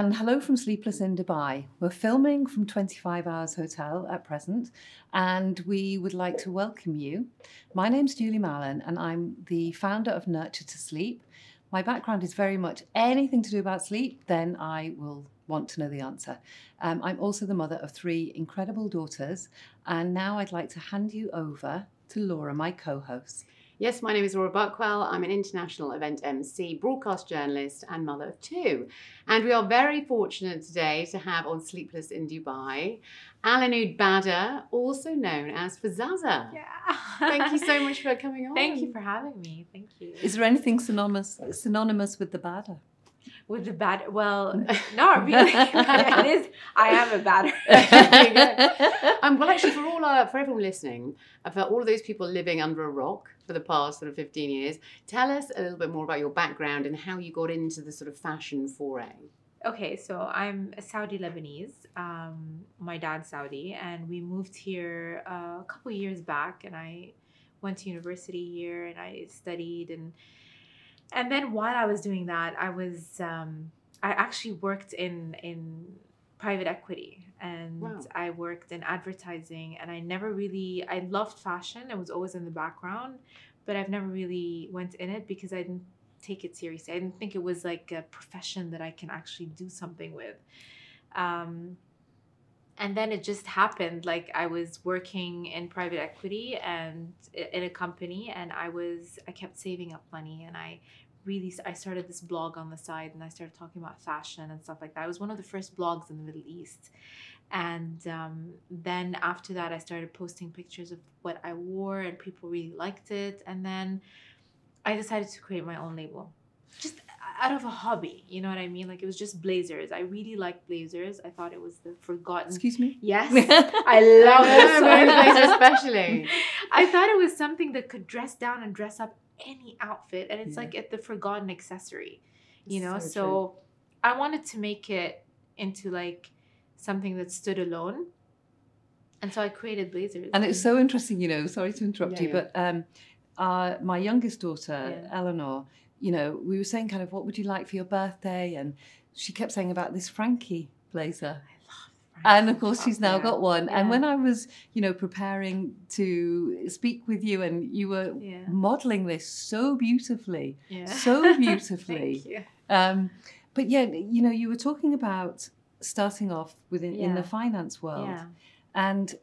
And hello from Sleepless in Dubai. We're filming from 25 Hours Hotel at present, and we would like to welcome you. My name's Julie Mallon, and I'm the founder of Nurture 2 Sleep. My background is very much anything to do about sleep, then I will want to know the answer. Um, I'm also the mother of three incredible daughters, and now I'd like to hand you over to Laura, my co host. Yes, my name is Laura Buckwell. I'm an international event MC, broadcast journalist, and mother of two. And we are very fortunate today to have on Sleepless in Dubai Alanoud Badr, also known as Fozaza. Yeah. Thank you so much for coming on. Thank you for having me. Thank you. Is there anything synonymous synonymous with the badder? With the bad, well, not really. it is. I am a batter. um, well, actually, for all our, for everyone listening, uh, for all of those people living under a rock for the past sort of 15 years, tell us a little bit more about your background and how you got into the sort of fashion foray. Okay, so I'm a Saudi Lebanese. Um, my dad's Saudi, and we moved here uh, a couple years back, and I went to university here, and I studied and and then while I was doing that, I was um, I actually worked in in private equity and Wow. I worked in advertising and I never really I loved fashion. It was always in the background, but I've never really went in it because I didn't take it seriously. I didn't think it was like a profession that I can actually do something with. Um, and then it just happened like i was working in private equity and in a company and i was i kept saving up money and i really i started this blog on the side and i started talking about fashion and stuff like that. It was one of the first blogs in the middle east. And um, then after that i started posting pictures of what i wore and people really liked it. And then i decided to create my own label. Just out of a hobby you know what i mean? Like it was just blazers. I really liked blazers. I thought it was the forgotten Excuse me? Yes, I love know, especially. I thought it was something that could dress down and dress up any outfit, and it's Yeah. like at the forgotten accessory, you know. So So. I wanted to make it into like something that stood alone, and so I created blazers. And it's so interesting, you know, sorry to interrupt Yeah, you, yeah. but um, uh, my youngest daughter. Eleanor, you know, we were saying kind of what would you like for your birthday? And she kept saying about this Frankie blazer. And of course, she's now Yeah. got one. And when I was, you know, preparing to speak with you, and you were Yeah. modeling this so beautifully, yeah. so beautifully. Thank you. Um, but yeah, you know, you were talking about starting off within in the finance world. Yeah. And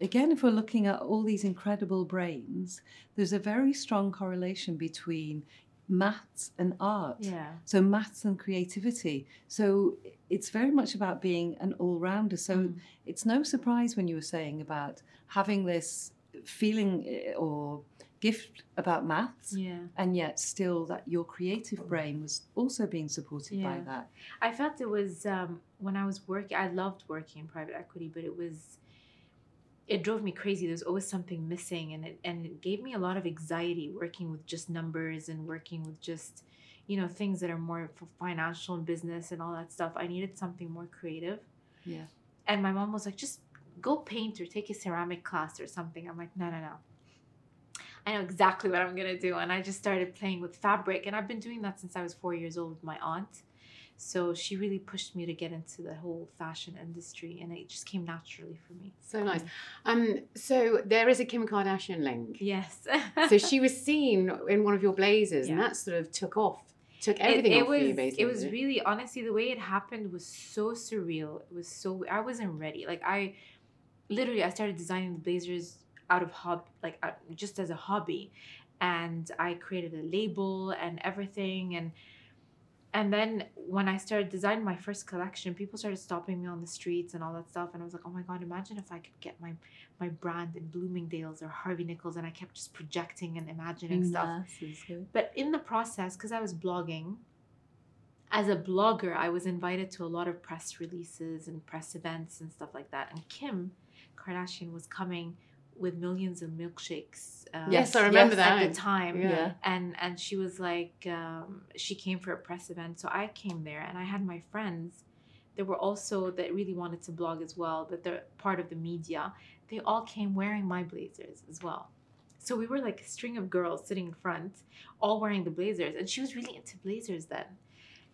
again, if we're looking at all these incredible brains, there's a very strong correlation between maths and art. Yeah. So, maths and creativity. So, it's very much about being an all rounder. So, Mm. it's no surprise when you were saying about having this feeling eh, or gift about maths, Yeah. and yet still that your creative brain was also being supported by that. I felt it was um, when I was working. I loved working in private equity, but it was it drove me crazy. There was always something missing, and it and it gave me a lot of anxiety working with just numbers and working with just you know things that are more for financial and business and all that stuff. I needed something more creative. Yeah. And my mom was like, just go paint or take a ceramic class or something. I'm like, no, no, no. I know exactly what I'm gonna do, and I just started playing with fabric, and I've been doing that since I was four years old with my aunt. So she really pushed me to get into the whole fashion industry, and it just came naturally for me. So nice. Um, so there is a Kim Kardashian link. Yes. So she was seen in one of your blazers, and that sort of took off, took everything it off was for you, basically. it was really honestly the way it happened was so surreal it was so i wasn't ready like i literally i started designing the blazers out of hob like uh, just as a hobby and i created a label and everything and and then when i started designing my first collection people started stopping me on the streets and all that stuff and i was like oh my god imagine if i could get my my brand in bloomingdale's or harvey nichols and i kept just projecting and imagining mm, stuff Masses, good. but in the process, because I was blogging, as a blogger, I was invited to a lot of press releases and press events and stuff like that. And Kim Kardashian was coming with millions of milkshakes. uh, Yes, I remember At that. the time, Yeah. Yeah. and and she was like, um, she came for a press event, so I came there, and I had my friends. There were also that really wanted to blog as well, but they're part of the media. They all came wearing my blazers as well. So we were like a string of girls sitting in front, all wearing the blazers, and she was really into blazers then.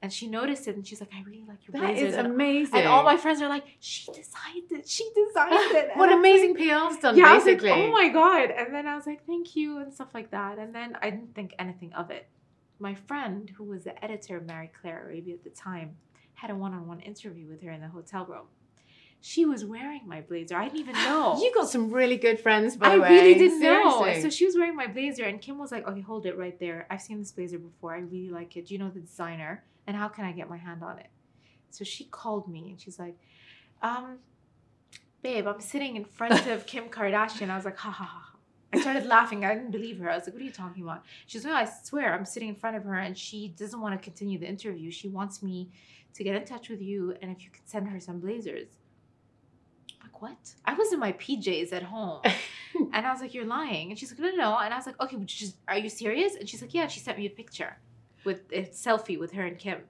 And she noticed it and she's like, I really like your That blazers. is amazing. and all my friends are like, she designed it. She designed it. What amazing like- PR done, yeah, was like, basically. oh my god! And then I was like, thank you and stuff like that. And then I didn't think anything of it. My friend, who was the editor of Marie Claire Arabia at the time, had a one-on-one interview with her in the hotel room. She was wearing my blazer. I didn't even know. You got some really good friends, by I the way. I really didn't know. So she was wearing my blazer, and Kim was like, "Okay, hold it right there. I've seen this blazer before. I really like it. Do you know the designer? And how can I get my hand on it?" So she called me, and she's like, "Um, babe, I'm sitting in front of Kim Kardashian." I was like, "Ha ha ha." ha." I started laughing. I didn't believe her. I was like, "What are you talking about?" She's like, "No, I swear, I'm sitting in front of her, and she doesn't want to continue the interview. She wants me to get in touch with you, and if you could send her some blazers." I'm like, what? I was in my PJs at home. And I was like, "You're lying." And she's like, "No, no, no." And I was like, "Okay, just are you serious?" And she's like, "Yeah." She sent me a picture with a selfie with her and Kim.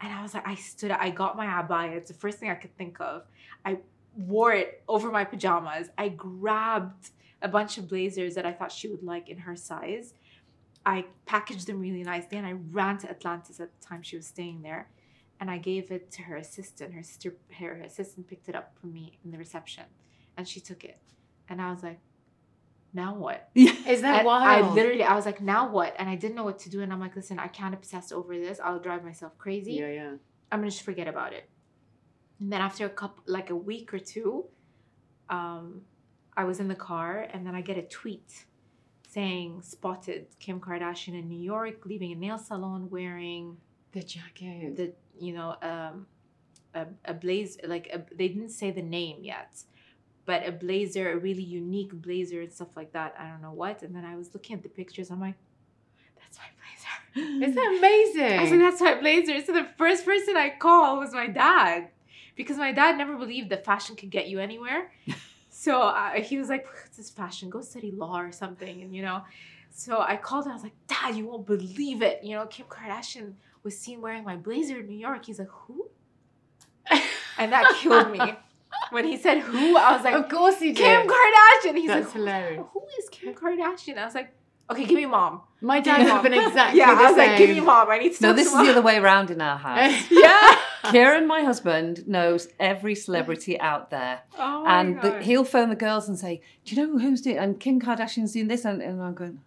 And I was like, I stood, up, I got my abaya. It's the first thing I could think of. I wore it over my pajamas. I grabbed a bunch of blazers that I thought she would like in her size. I packaged them really nicely and I ran to Atlantis at the time she was staying there. And I gave it to her assistant. Her sister, her assistant picked it up for me in the reception and she took it. And I was like, now what? Is that And wild? I literally, I was like, now what? And I didn't know what to do. And I'm like, listen, I can't obsess over this. I'll drive myself crazy. Yeah, yeah. I'm gonna just forget about it. And then after a couple, like a week or two, um, I was in the car, and then I get a tweet saying spotted Kim Kardashian in New York, leaving a nail salon wearing The jacket. the you know um, a a blaze like a, they didn't say the name yet, but a blazer, a really unique blazer and stuff like that. I don't know what. And then I was looking at the pictures. I'm like, that's my blazer. Isn't that amazing? I was like, that's my blazer. So the first person I called was my dad because my dad never believed that fashion could get you anywhere. so uh, he was like, what's this fashion? Go study law or something. And, you know, so I called and I was like, Dad, you won't believe it. You know, Kim Kardashian was seen wearing my blazer in New York. He's like, who? And that killed me. When he said who, I was like, of course he did. Kim Kardashian. He's That's like, hilarious. who is Kim Kardashian? I was like, okay, give me mom. My dad would have been exactly yeah, the I was same. like, give me mom. I need to No, this is mom. the other way around in our house. Yeah. Kieran, my husband, knows every celebrity out there. Oh my and the, he'll phone the girls and say, Do you know who's doing And Kim Kardashian's doing this. And, and I'm going,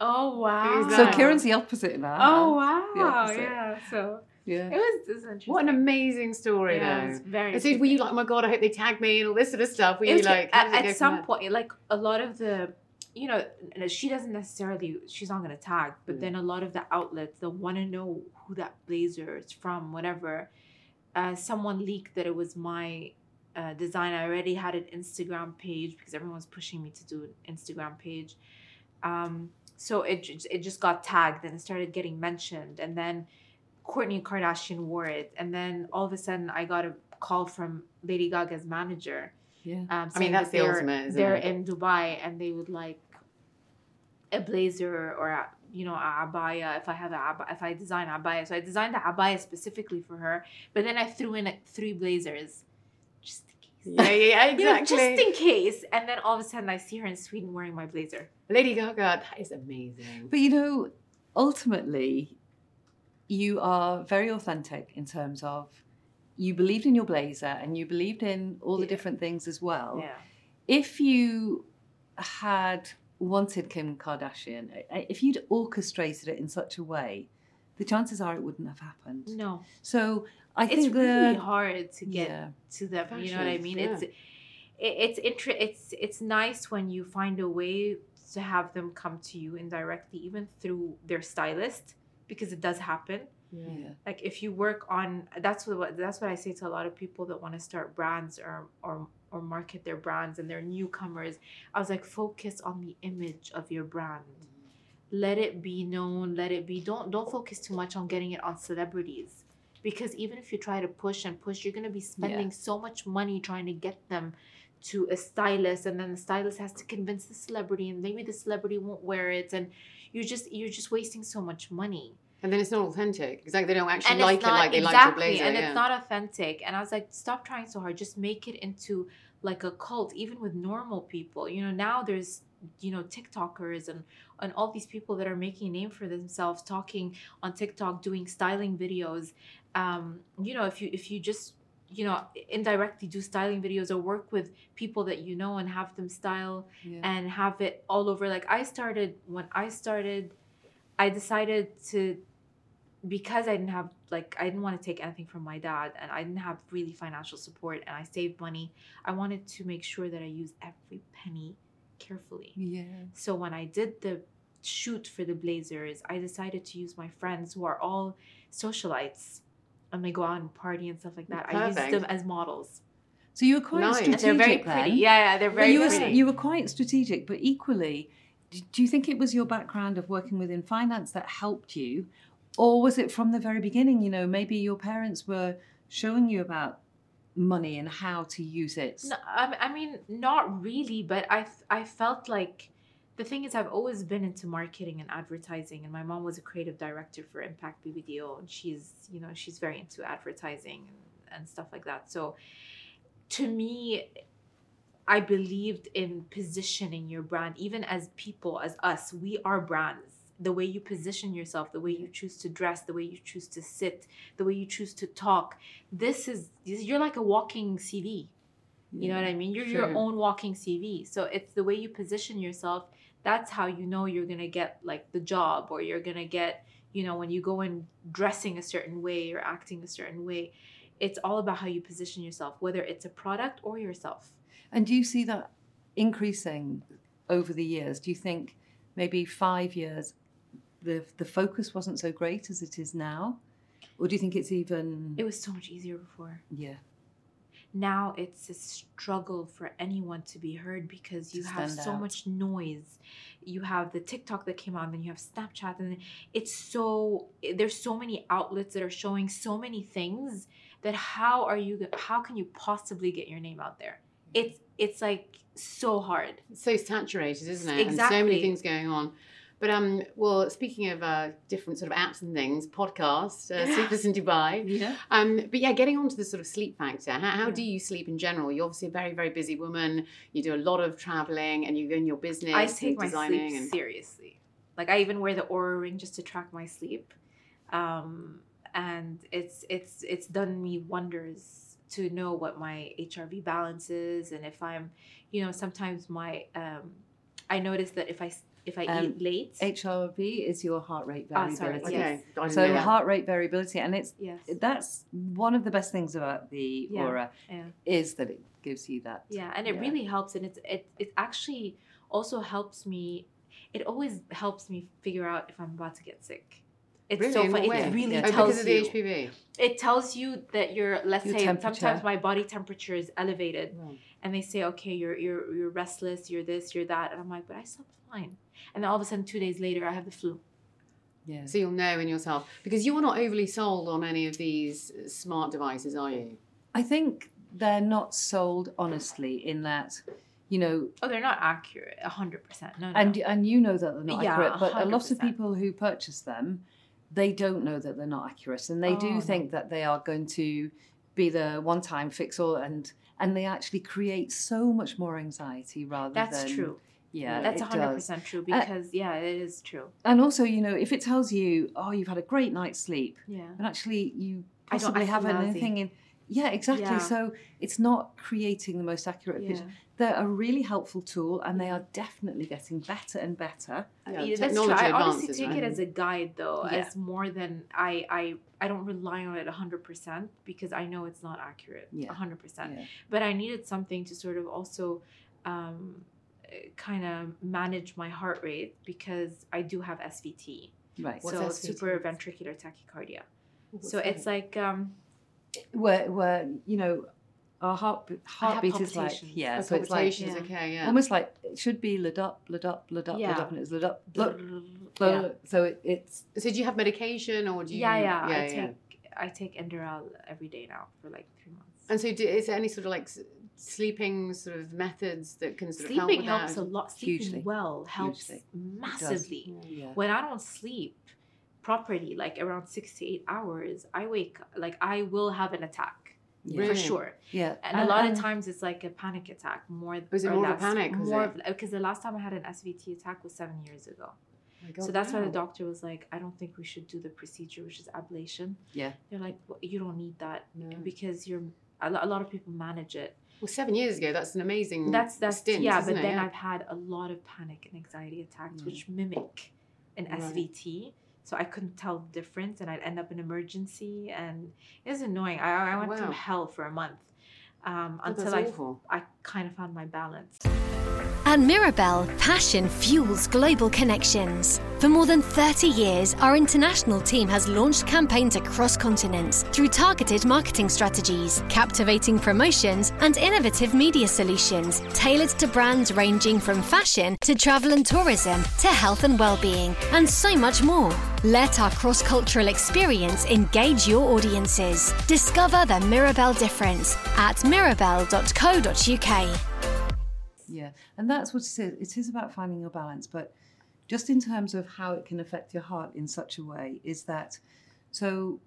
Oh wow. So that? Kieran's the opposite in our Oh wow. Yeah. So Yeah. it was, it was interesting. What an amazing story, yeah, it though. was very. So were you like, oh my god, I hope they tag me and all this sort of stuff? Were It you like, at, it at some point, like a lot of the, you know, she doesn't necessarily. She's not gonna tag, but Mm. then a lot of the outlets they want to know who that blazer is from, whatever. Uh, someone leaked that it was my uh, design. I already had an Instagram page because everyone was pushing me to do an Instagram page. Um, so it it just got tagged and it started getting mentioned, and then Kourtney Kardashian wore it, and then all of a sudden I got a call from Lady Gaga's manager. Yeah. Um, I mean, that's that the they're, ultimate, isn't they're it? in Dubai and they would like a blazer or a, you know a abaya if I have a abaya, if I design a abaya. So I designed the abaya specifically for her, but then I threw in like three blazers, just in case. Yeah, yeah, yeah, You know, exactly. just in case. And then all of a sudden I see her in Sweden wearing my blazer. Lady Gaga, that is amazing. But you know, ultimately, you are very authentic in terms of you believed in your blazer and you believed in all the Yeah. different things as well. Yeah. If you had wanted Kim Kardashian, uh, if you'd orchestrated it in such a way, the chances are it wouldn't have happened. No. So I It's think really the hard to get yeah. to them. You know what I mean? yeah. It's it, it's inter- it's it's nice when you find a way to have them come to you indirectly, even through their stylist, because it does happen. yeah. Like if you work on that's what that's what I say to a lot of people that want to start brands or or or market their brands and they're newcomers. I was like, focus on the image of your brand. Let it be known. Let it be. Don't don't focus too much on getting it on celebrities, because even if you try to push and push, you're gonna be spending so much money trying to get them to a stylist, and then the stylist has to convince the celebrity, and maybe the celebrity won't wear it, and you're just you're just wasting so much money And then it's not authentic. Exactly. They don't actually and like it's it not like they exactly, like your blazer. and yeah. it's not authentic. And I was like, stop trying so hard. Just make it into like a cult, even with normal people. You know, now there's you know tiktokers and and all these people that are making a name for themselves talking on tiktok doing styling videos um you know if you if you just you know indirectly do styling videos or work with people that you know and have them style Yeah. and have it all over like i started when i started i decided to because i didn't have like i didn't want to take anything from my dad and i didn't have really financial support and i saved money i wanted to make sure that i used every penny carefully yeah. so when I did the shoot for the Blazers, I decided to use my friends who are all socialites and they go out and party and stuff like that. Perfect. I used them as models. So you were quite Nice. And strategic they're very then. pretty. Yeah, yeah, they're But very you were, you were quite strategic, but equally, do you think it was your background of working within finance that helped you? Or was it from the very beginning? You know, maybe your parents were showing you about money and how to use it. No, I, mean, not really, but I, I felt like the thing is, I've always been into marketing and advertising, and my mom was a creative director for Impact BBDO, and she's, you know, she's very into advertising and, and stuff like that. So, to me, I believed in positioning your brand, even as people, as us, we are brands. The way you position yourself, the way you choose to dress, the way you choose to sit, the way you choose to talk. This is you're like a walking CV. You know what I mean? You're your own walking CV. So it's the way you position yourself. That's how you know you're gonna get like the job, or you're gonna get, you know, when you go in dressing a certain way or acting a certain way. It's all about how you position yourself, whether it's a product or yourself. And do you see that increasing over the years? Do you think maybe five years the the focus wasn't so great as it is now? Or do you think it's even It was so much easier before. yeah. now it's a struggle for anyone to be heard because you have so out. much noise you have the tiktok that came out and then you have snapchat and it's so there's so many outlets that are showing so many things that how are you how can you possibly get your name out there mm. it's it's like so hard It's so saturated, isn't it? And so many things going on. But um, well, speaking of uh, different sort of apps and things, podcast, uh, Yeah. Sleepless in Dubai. Yeah. Um, but yeah, getting on to the sort of sleep factor. How, how Yeah. do you sleep in general? You're obviously a very, very busy woman. You do a lot of traveling, and you're in your business. I take my sleep and seriously. Like I even wear the Oura ring just to track my sleep, um, and it's it's it's done me wonders to know what my HRV balance is, and if I'm, you know, sometimes my um, I notice that if I if I Um, eat late, HRV is your heart rate Ah, variability. sorry, Okay, yes. I So know heart rate variability, and it's yes, that's one of the best things about the Yeah, Oura yeah. is that it gives you that. Yeah, and it Yeah. really helps, and it's it it actually also helps me. It always helps me figure out if I'm about to get sick. It's Really? so In fun. It really Yeah. oh, tells because of the you. HPV. It tells you that you're. Let's Your say sometimes my body temperature is elevated, and they say, okay, you're you're you're restless, you're this, you're that, and I'm like, but I slept fine. And then all of a sudden, two days later, I have the flu. Yeah. So you'll know in yourself because you're not overly sold on any of these uh, smart devices, are you? I think they're not sold honestly in that, you know, Oh, they're not accurate, hundred percent. No, no. and and you know that they're not Yeah, accurate, but a lot of people who purchase them, they don't know that they're not accurate, and they Oh, do no. think that they are going to be the one-time fix-all, and and they actually create so much more anxiety rather that's than true. Yeah, that's it hundred does. percent true uh, because yeah, it is true. And also, you know, if it tells you, oh, you've had a great night's sleep, Yeah. and actually you I don't- I possibly haven't anything in. Yeah, exactly. Yeah. So it's not creating the most accurate Yeah. picture. They're a really helpful tool, and they are definitely getting better and better. I Yeah, mean, that's true. technology I honestly take right? it as a guide, though, Yeah. as more than I, I, I don't rely on it hundred percent because I know it's not accurate, Yeah. hundred percent. Yeah. But I needed something to sort of also, um, kind of manage my heart rate because I do have SVT, Right. What's so SVT? supraventricular tachycardia. What's so that? it's like um, Where, where you know, our heart heartbeat is like yeah, so it's like palpitations, yeah. okay, yeah. almost like it should be lit up, lit up, lit up, lit Yeah. up, and it's lit up, yeah, so it, it's So do you have medication or do you? yeah, yeah. I take I take Inderal every day now for like three months. And so, do, is there any sort of like sleeping sort of methods that can sort of help Sleeping with helps that? a lot. Sleeping Hugely. well helps Hugely. massively. yeah. When I don't sleep properly, like around six to eight hours, I wake like I will have an attack. Yeah. for sure. Yeah. And a lot of times it's like a panic attack more. Was it or more of a panic, More because the last time I had an SVT attack was seven years ago. Oh so that's why the doctor was like, I don't think we should do the procedure, which is ablation. Yeah. They're like, well, you don't need that No. because you're. A lo- a lot of people manage it. Well, seven years ago, that's an amazing That's that's stint, yeah. But it? then Yeah. I've had a lot of panic and anxiety attacks, Mm. which mimic an Right. SVT. So I couldn't tell the difference, and I'd end up in emergency, and it was annoying. I, I went Wow. through hell for a month um, until I awful. I kind of found my balance. At Mirabelle, passion fuels global connections. For more than 30 years, our international team has launched campaigns across continents through targeted marketing strategies, captivating promotions, and innovative media solutions tailored to brands ranging from fashion to travel and tourism to health and well-being, and so much more. Let our cross-cultural experience engage your audiences. Discover the Mirabelle difference at mirabel.co.uk. Yeah, and that's what it is. It is about finding your balance, but just in terms of how it can affect your heart in such a way is that so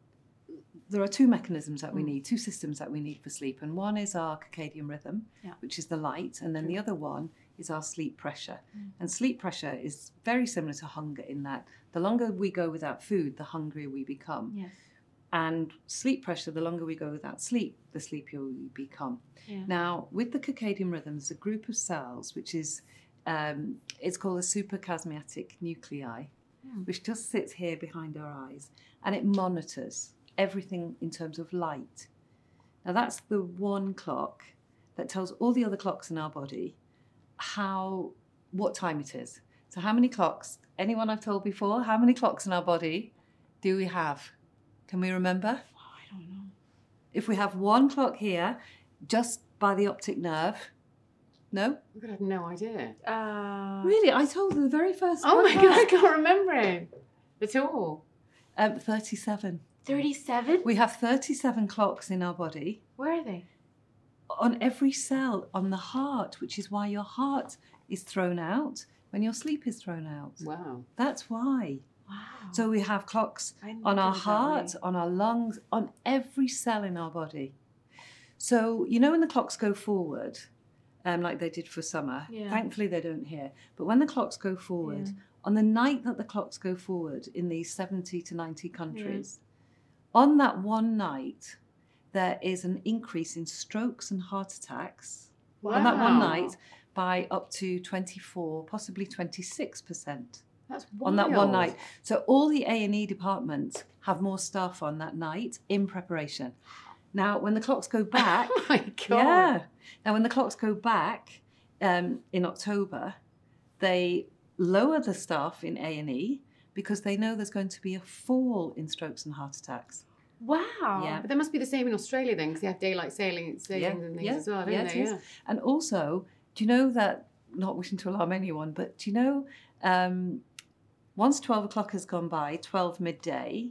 there are two mechanisms that we Mm. need, two systems that we need for sleep, and one is our circadian rhythm, Yeah. which is the light, and then the other one is our sleep pressure. Mm. And sleep pressure is very similar to hunger in that the longer we go without food, the hungrier we become. Yes. And sleep pressure, the longer we go without sleep, the sleepier we become. Yeah. Now, with the circadian rhythm, there's a group of cells which is um, it's called the suprachiasmatic nuclei, Hmm. which just sits here behind our eyes, and it monitors everything in terms of light. Now, that's the one clock that tells all the other clocks in our body how what time it is. So, how many clocks? Anyone I've told before? How many clocks in our body do we have? Can we remember? Oh, I don't know. If we have one clock here, just by the optic nerve, no? I had no idea. Uh, Really, I told you the very first. Oh my god, I can't remember it at all. Um, Thirty-seven. 37? We have thirty-seven clocks in our body Where are they? on every cell on the heart, which is why your heart is thrown out when your sleep is thrown out. Wow. That's why. Wow. So we have clocks on our heart, on our lungs, on every cell in our body. So you know when the clocks go forward, um, like they did for summer. Yeah. Thankfully they don't here. But when the clocks go forward, Yeah. on the night that the clocks go forward in these seventy to ninety countries, on that one night, there is an increase in strokes and heart attacks on that one night by up to twenty four, possibly twenty six percent That's on that one night. So all the A and E departments have more staff on that night in preparation. Now, when the clocks go back, Oh my god. yeah. Now, when the clocks go back um, in October, they lower the staff in A and E because they know there's going to be a fall in strokes and heart attacks. Wow. Yeah. But they must be the same in Australia then, because they have daylight sailing, Yeah, and things yeah, as well, don't yeah, they? is. And also, do you know that? Not wishing to alarm anyone, but do you know? Um, once twelve o'clock has gone by, twelve midday,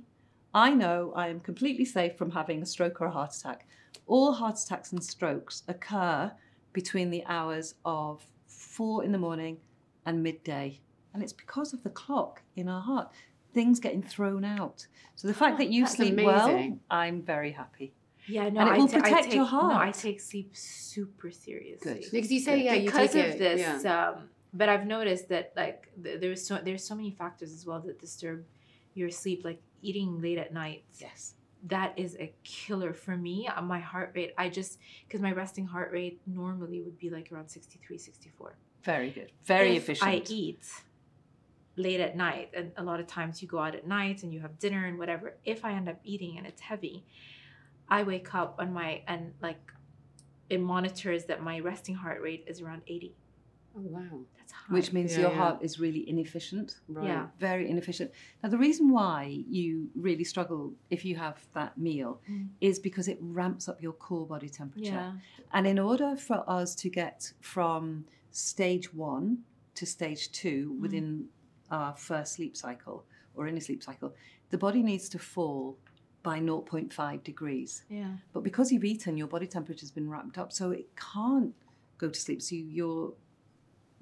I know I am completely safe from having a stroke or a heart attack. All heart attacks and strokes occur between the hours of four in the morning and midday, and it's because of the clock in our heart. Things getting thrown out. So the fact Oh, that you that's sleep well. I'm very happy. Yeah, no, And it I will ta- I protect take, your No, I take sleep super seriously. Good. Because you say, yeah, you because take of it, this, yeah. um, but I've noticed that like th- there's so there's so many factors as well that disturb your sleep, like eating late at night. Yes. That is a killer for me. Uh, My heart rate, I just because my resting heart rate normally would be like around 63, 64. Very good. Very if efficient. I eat late at night, and a lot of times you go out at night and you have dinner and whatever. If I end up eating and it's heavy, I wake up on my and like it monitors that my resting heart rate is around 80. Oh, wow. That's high. which means Yeah, your yeah. heart is really inefficient. Right. Yeah. Very inefficient. Now, the reason why you really struggle if you have that meal Mm. is because it ramps up your core body temperature. yeah, And in order for us to get from stage one to stage two Mm. within our first sleep cycle or in a sleep cycle, the body needs to fall by 0.5 degrees. yeah, But because you've eaten, your body temperature has been ramped up, so it can't go to sleep. So you, your,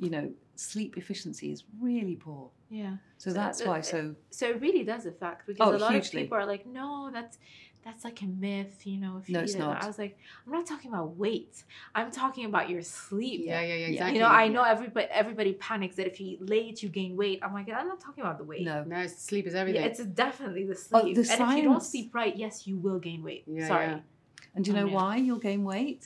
you know, sleep efficiency is really poor. yeah. So So that's the- why. So So it really does affect because Oh, a lot hugely. of people are like, no, that's that's like a myth, you know. If you No, it's eat it. not. I was like, I'm not talking about weight. I'm talking about your sleep. Yeah, yeah, yeah, Yeah. exactly. You know, I know everybody everybody panics that if you eat late, you gain weight. I'm like, I'm not talking about the weight. No. No, sleep is Yeah, everything. it's definitely the sleep. Oh, sleep. the and if you don't sleep right, yes, you will gain weight. Yeah, Sorry. yeah. And do you Oh, know yeah. why you'll gain weight?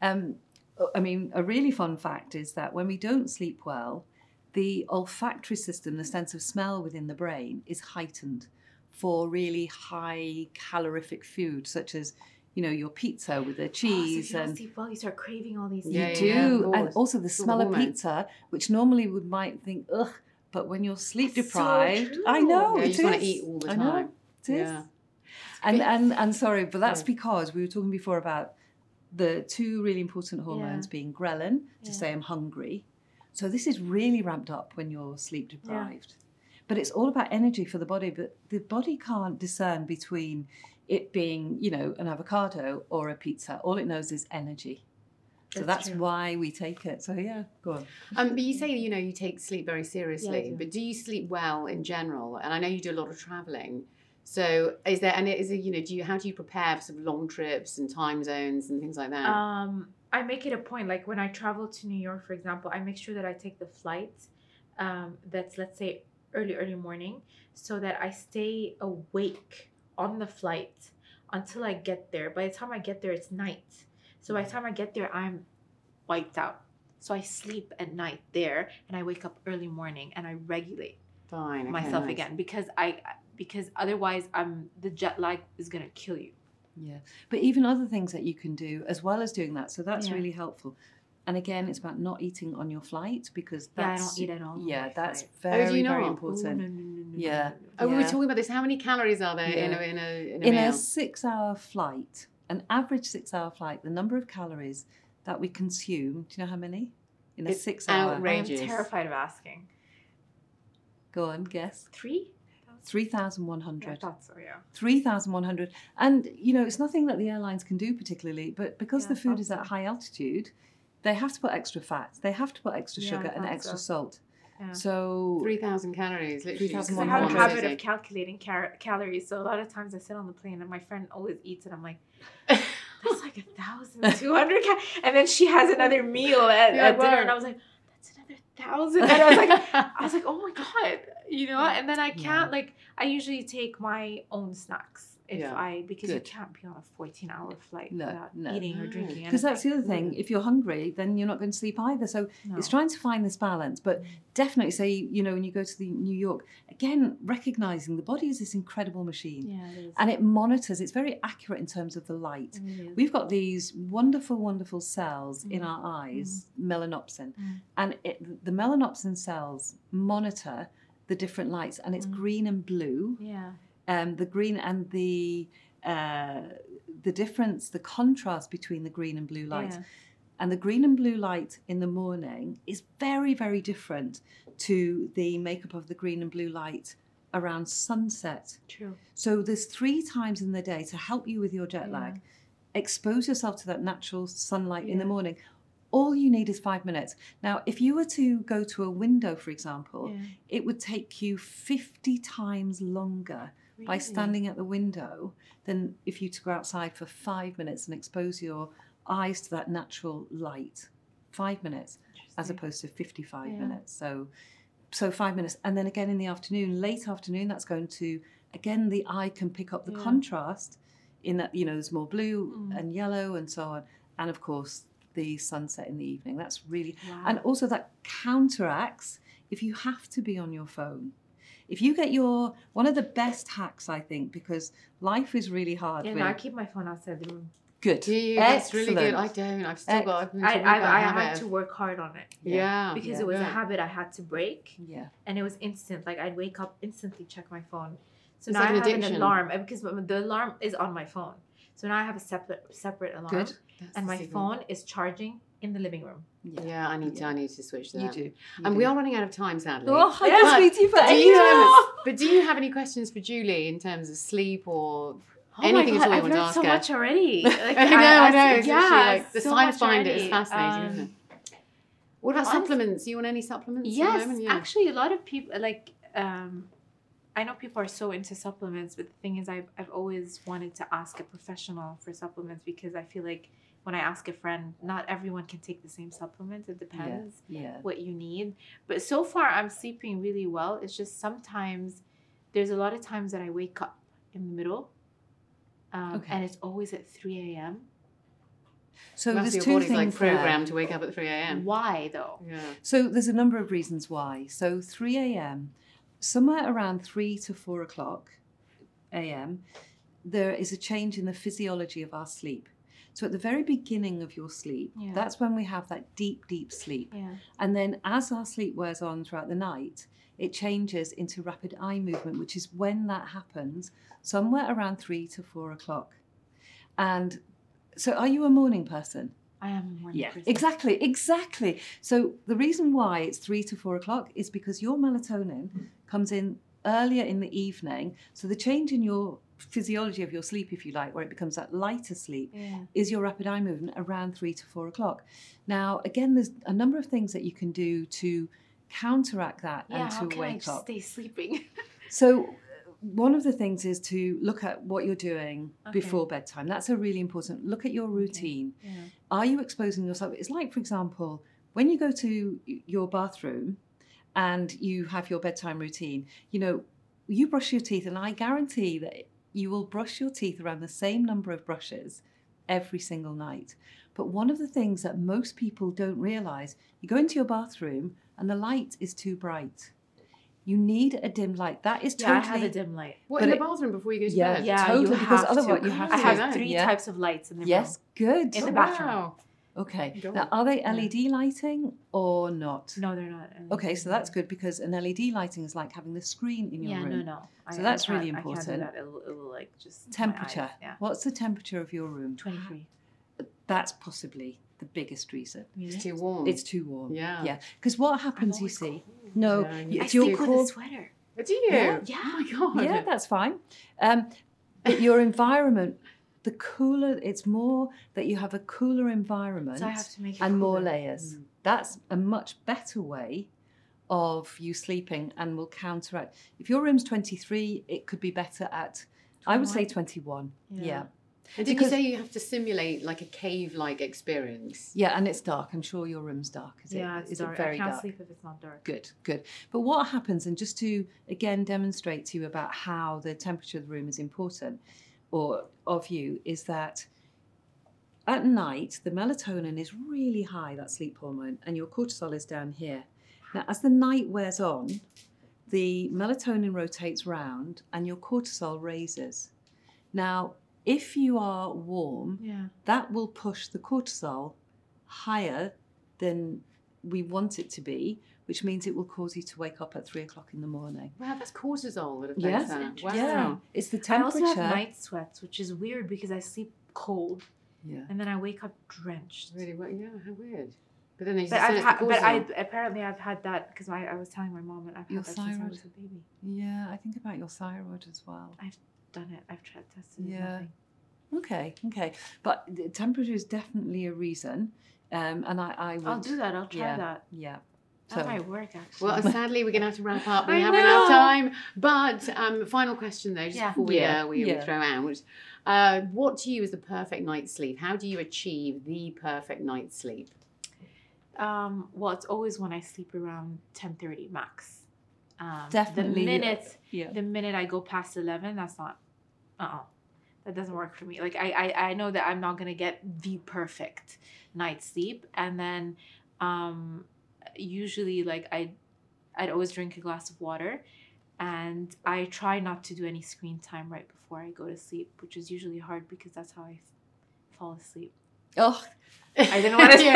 Um, Uh, I mean, a really fun fact is that when we don't sleep well, the olfactory system, the sense of smell within the brain, is heightened for really high calorific food, such as, you know, your pizza with the Oh, so cheese if you don't and sleep well, you start craving all these Yeah, you things. do, yeah, and also the It's all smell of pizza, which normally we might think, ugh, but when you're sleep That's so deprived, I know yeah, it you just want to eat all the time. I know, time. it is. Yeah. And and and sorry, but that's because we were talking before about the two really important hormones Yeah. being ghrelin to Yeah. say I'm hungry. So this is really ramped up when you're sleep deprived. But it's all about energy for the body, but the body can't discern between it being, you know, an avocado or a pizza. All it knows is energy. So That's that's why we take it. So yeah, go on. Um, but you say you know you take sleep very seriously, do. but do you sleep well in general? And I know you do a lot of traveling. So is there and is it you know do you how do you prepare for sort of long trips and time zones and things like that? Um, I make it a point, like when I travel to New York, for example, I make sure that I take the flight um, that's, let's say, early, early morning, so that I stay awake on the flight until I get there. By the time I get there, it's night. So by the time I get there, I'm wiped out. So I sleep at night there, and I wake up early morning, and I regulate Fine. okay, myself nice. again because I because otherwise I'm the jet lag is gonna kill you. Yeah. But even other things that you can do as well as doing that. So that's Yeah. really helpful. And again, it's about not eating on your flight because Yeah, I don't eat at all on Yeah, that's very Oh, do you very not? Ooh, important. Oh, no, no, no, no, Yeah. no, no, Oh, we Yeah. were talking about this. How many calories are there in a in a in a In meal? a six-hour flight, an average six-hour flight, the number of calories that we consume. Do you know how many? In a It's six-hour. outrageous. I am terrified of asking. Go on, guess. Three? Three thousand one I hundred. thought so, yeah. 3,100. And, you know, it's nothing that the airlines can do particularly, but because Yeah, the food is at high altitude, they have to put extra fat, they have to put extra Yeah, sugar and extra so. salt. Yeah. So, Three thousand calories, literally. 3,100. I have a habit of calculating car- calories, so a lot of times I sit on the plane and my friend always eats it. I'm like, that's like a thousand two hundred, cal-. and then she has another meal at, Yeah, at dinner, and I was like, that's another thousand, and I was like, I was like, oh my god, you know. And then I can't like, I usually take my own snacks if Yeah. I because Good. you can't be on a 14 hour flight No, without no. eating or No. drinking. because that's the other thing. If you're hungry, then you're not going to sleep either. So No. it's trying to find this balance. But definitely, say, you know, when you go to the New York, again, recognizing the body is this incredible machine. Yeah, it is. And it monitors, it's very accurate in terms of the light. It really is. We've got these wonderful, wonderful cells in Mm. our eyes, melanopsin, Mm. and it, the melanopsin cells monitor the different lights, and it's Mm. green and blue. yeah. Um, the green and the uh, the difference, the contrast between the green and blue light, Yeah. and the green and blue light in the morning is very, very different to the makeup of the green and blue light around sunset. True. So there's three times in the day to help you with your jet Yeah. lag. Expose yourself to that natural sunlight in the morning. All you need is five minutes. Now, if you were to go to a window, for example, Yeah. it would take you 50 times longer by standing at the window than if you to go outside for five minutes and expose your eyes to that natural light. Five minutes as opposed to 55 Yeah. minutes. So, so five minutes, and then again in the afternoon, late afternoon, that's going to again the eye can pick up the Yeah. contrast in that you know there's more blue Mm. and yellow and so on, and of course the sunset in the evening. That's really Wow. and also that counteracts if you have to be on your phone. If you get your one of the best hacks, I think, because life is really hard. yeah, with, no, I keep my phone outside the room. good. Do you? That's really good. I don't. I've still got. I've been I talking I, I had to work hard on it Yeah. because Yeah. it was a habit I had to break, Yeah. and it was instant. Like I'd wake up instantly, check my phone. So It's now like I an have addiction. an alarm because the alarm is on my phone. So now I have a separate separate alarm, Good. That's and my secret. phone is charging in the living room. Yeah, I need to. I need to switch that. You do. You And do. we are running out of time, sadly. Oh, I Yeah. can speak to you for do you have, but do you have any questions for Julie in terms of sleep or Oh anything my at God, all I've want learned so her? much already. Like, I know, I know. It's yeah, like the so science behind it is fascinating, Um, isn't it? What about honest- supplements? You want any supplements? Yes. Yeah. actually, a lot of people like um, I know people are so into supplements, but the thing is, I've, I've always wanted to ask a professional for supplements because I feel like when I ask a friend, not everyone can take the same supplements. It depends Yeah. what you need. But so far, I'm sleeping really well. It's just sometimes there's a lot of times that I wake up in the middle, um, Okay. and it's always at 3 a.m. So That's there's your two things like there. programmed to wake up at 3 a.m. Why though? Yeah. So there's a number of reasons why. So 3 a.m., somewhere around 3 to 4 o'clock a.m., there is a change in the physiology of our sleep. So at the very beginning of your sleep, Yeah. that's when we have that deep, deep sleep. Yeah. And then as our sleep wears on throughout the night, it changes into rapid eye movement, which is when that happens, somewhere around 3 to 4 o'clock. And so are you a morning person? I am a morning Yeah, person. exactly, exactly. So the reason why it's three to four o'clock is because your melatonin comes in earlier in the evening. So the change in your physiology of your sleep, if you like, where it becomes that lighter sleep, Yeah. is your rapid eye movement around three to four o'clock. Now, again, there's a number of things that you can do to counteract that Yeah. and How to can I wake just up. stay sleeping? So, one of the things is to look at what you're doing Okay. before bedtime. That's a really important. Look at your routine yeah. are you exposing yourself? It's like, for example, when you go to your bathroom and you have your bedtime routine, you know, you brush your teeth, and I guarantee that you will brush your teeth around the same number of brushes every single night. But one of the things that most people don't realize, you go into your bathroom and the light is too bright. You need a dim light. That is Yeah, totally I have a dim light. What, But in it- the bathroom before you go to Yeah, bed? Yeah, totally, you because have otherwise to. you have I to. have three Yeah. types of lights in the Yes, room. good. In the Oh, bathroom. wow. Okay. Go Now, are they Yeah. LED lighting or not? No, they're not. LED Okay, so that's good because an LED lighting is like having the screen in your Yeah, room. no, no. So I, that's I really can't- I can't important. do that. It'll, it'll like just my Temperature. eyes, Yeah, What's the temperature of your room? twenty-three. That's possibly the biggest reason. Really? It's too warm. It's too warm. Yeah. Yeah. Because what happens, you see? cold. No, Yeah, y- you- I it's your sleep with a core. sweater. Do you? Yeah. Yeah. Oh my god. Yeah, that's fine. Um, but your environment, the cooler, it's more that you have a cooler environment So I have to make it and more cooler. layers. Mm. That's a much better way of you sleeping and will counteract. If your room's 23, it could be better at, I would say 21. Yeah. Yeah. And did Because- you say you have to simulate like a cave-like experience? Yeah, and it's dark. I'm sure your room's dark. Is Yeah, it? it's Is dark. it very I can't dark? sleep if it's not dark. Good, good. But what happens, and just to again demonstrate to you about how the temperature of the room is important, or of you, is that at night the melatonin is really high, that sleep hormone, and your cortisol is down here. Now, as the night wears on, the melatonin rotates round and your cortisol raises. Now, if you are warm, Yeah. that will push the cortisol higher than we want it to be, which means it will cause you to wake up at three o'clock in the morning. Wow, that's cortisol that affects Yes. that. Wow. Yeah, it's the temperature. I temperature. also have night sweats, which is weird because I sleep cold yeah. and then I wake up drenched. Really? Well, yeah. How weird. But then they But I've it's but I apparently I've had that because I, I was telling my mom and I've Your had that since I thyroid? was a baby. Yeah, I think about your thyroid as well. I've done it. I've tried tested. Yeah. Yeah. Nothing. Okay, okay. But the temperature is definitely a reason. Um, and I, I would. I'll do that. I'll try yeah. that. Yeah. That might work actually. Well, sadly, we're going to have to wrap up. We I haven't enough time. But um, final question, though, just Yeah. before we, Yeah, uh, we, yeah. we throw out. Uh, what to you is the perfect night's sleep? How do you achieve the perfect night's sleep? Um, well, it's always when I sleep around ten thirty max. Um, Definitely, The minute yeah. the minute I go past eleven, that's not. Uh uh That doesn't work for me. Like I, I I know that I'm not gonna get the perfect night's sleep, and then, um, usually like I, I'd always drink a glass of water, and I try not to do any screen time right before I go to sleep, which is usually hard because that's how I f- fall asleep. Oh, I didn't want to say.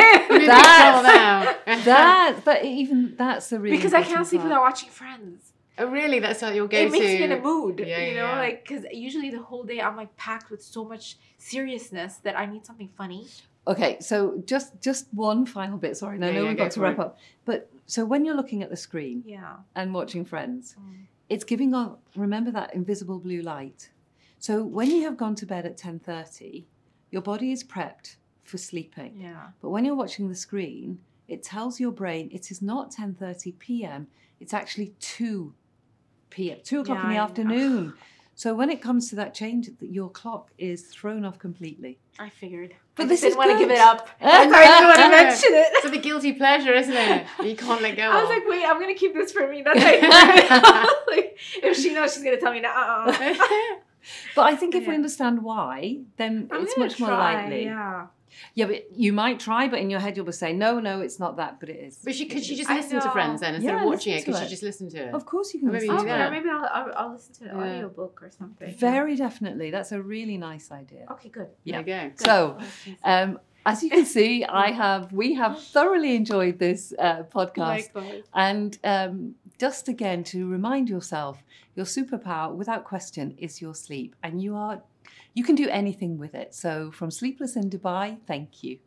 That- that. but even that's the really because I can't sleep part. without watching Friends. Oh, really? That's what you'll go it makes to. me in a mood, Yeah, you know, yeah. like because usually the whole day I'm like packed with so much seriousness that I need something funny. Okay, so just just one final bit. Sorry, no, Yeah, no, yeah, we've go got to wrap it. up. But so when you're looking at the screen Yeah. and watching Friends, Mm. it's giving off. Remember that invisible blue light. So when you have gone to bed at ten thirty, your body is prepped for sleeping. Yeah. But when you're watching the screen, it tells your brain it is not ten thirty p.m. It's actually two p.m., two o'clock Yeah, in the I afternoon. So when it comes to that change, your clock is thrown off completely. I figured. But I this just is didn't want to give it up. That's why I didn't want to mention it. It's a guilty pleasure, isn't it? You can't let go I was of. like, wait, I'm gonna keep this for me. That's like, if she knows, she's gonna tell me no. Uh-uh. But I think if we understand why, then I'm it's much more likely. Yeah. Yeah, but you might try, but in your head you'll be saying, no, no, it's not that, but it is. but she could she just I listen to know. Friends then instead Yeah, of watching listen it? Could she it. just listen to it? Of course you can Maybe listen you to do it. that. Maybe I'll, I'll, I'll listen to an Yeah. audiobook or something. Very definitely. That's a really nice idea. Okay, good. Yeah. There you go. So, um, as you can see, I have we have thoroughly enjoyed this uh, podcast. Likewise. And um, just again to remind yourself, your superpower, without question, is your sleep, and you are you can do anything with it. So, from Sleepless in Dubai, thank you.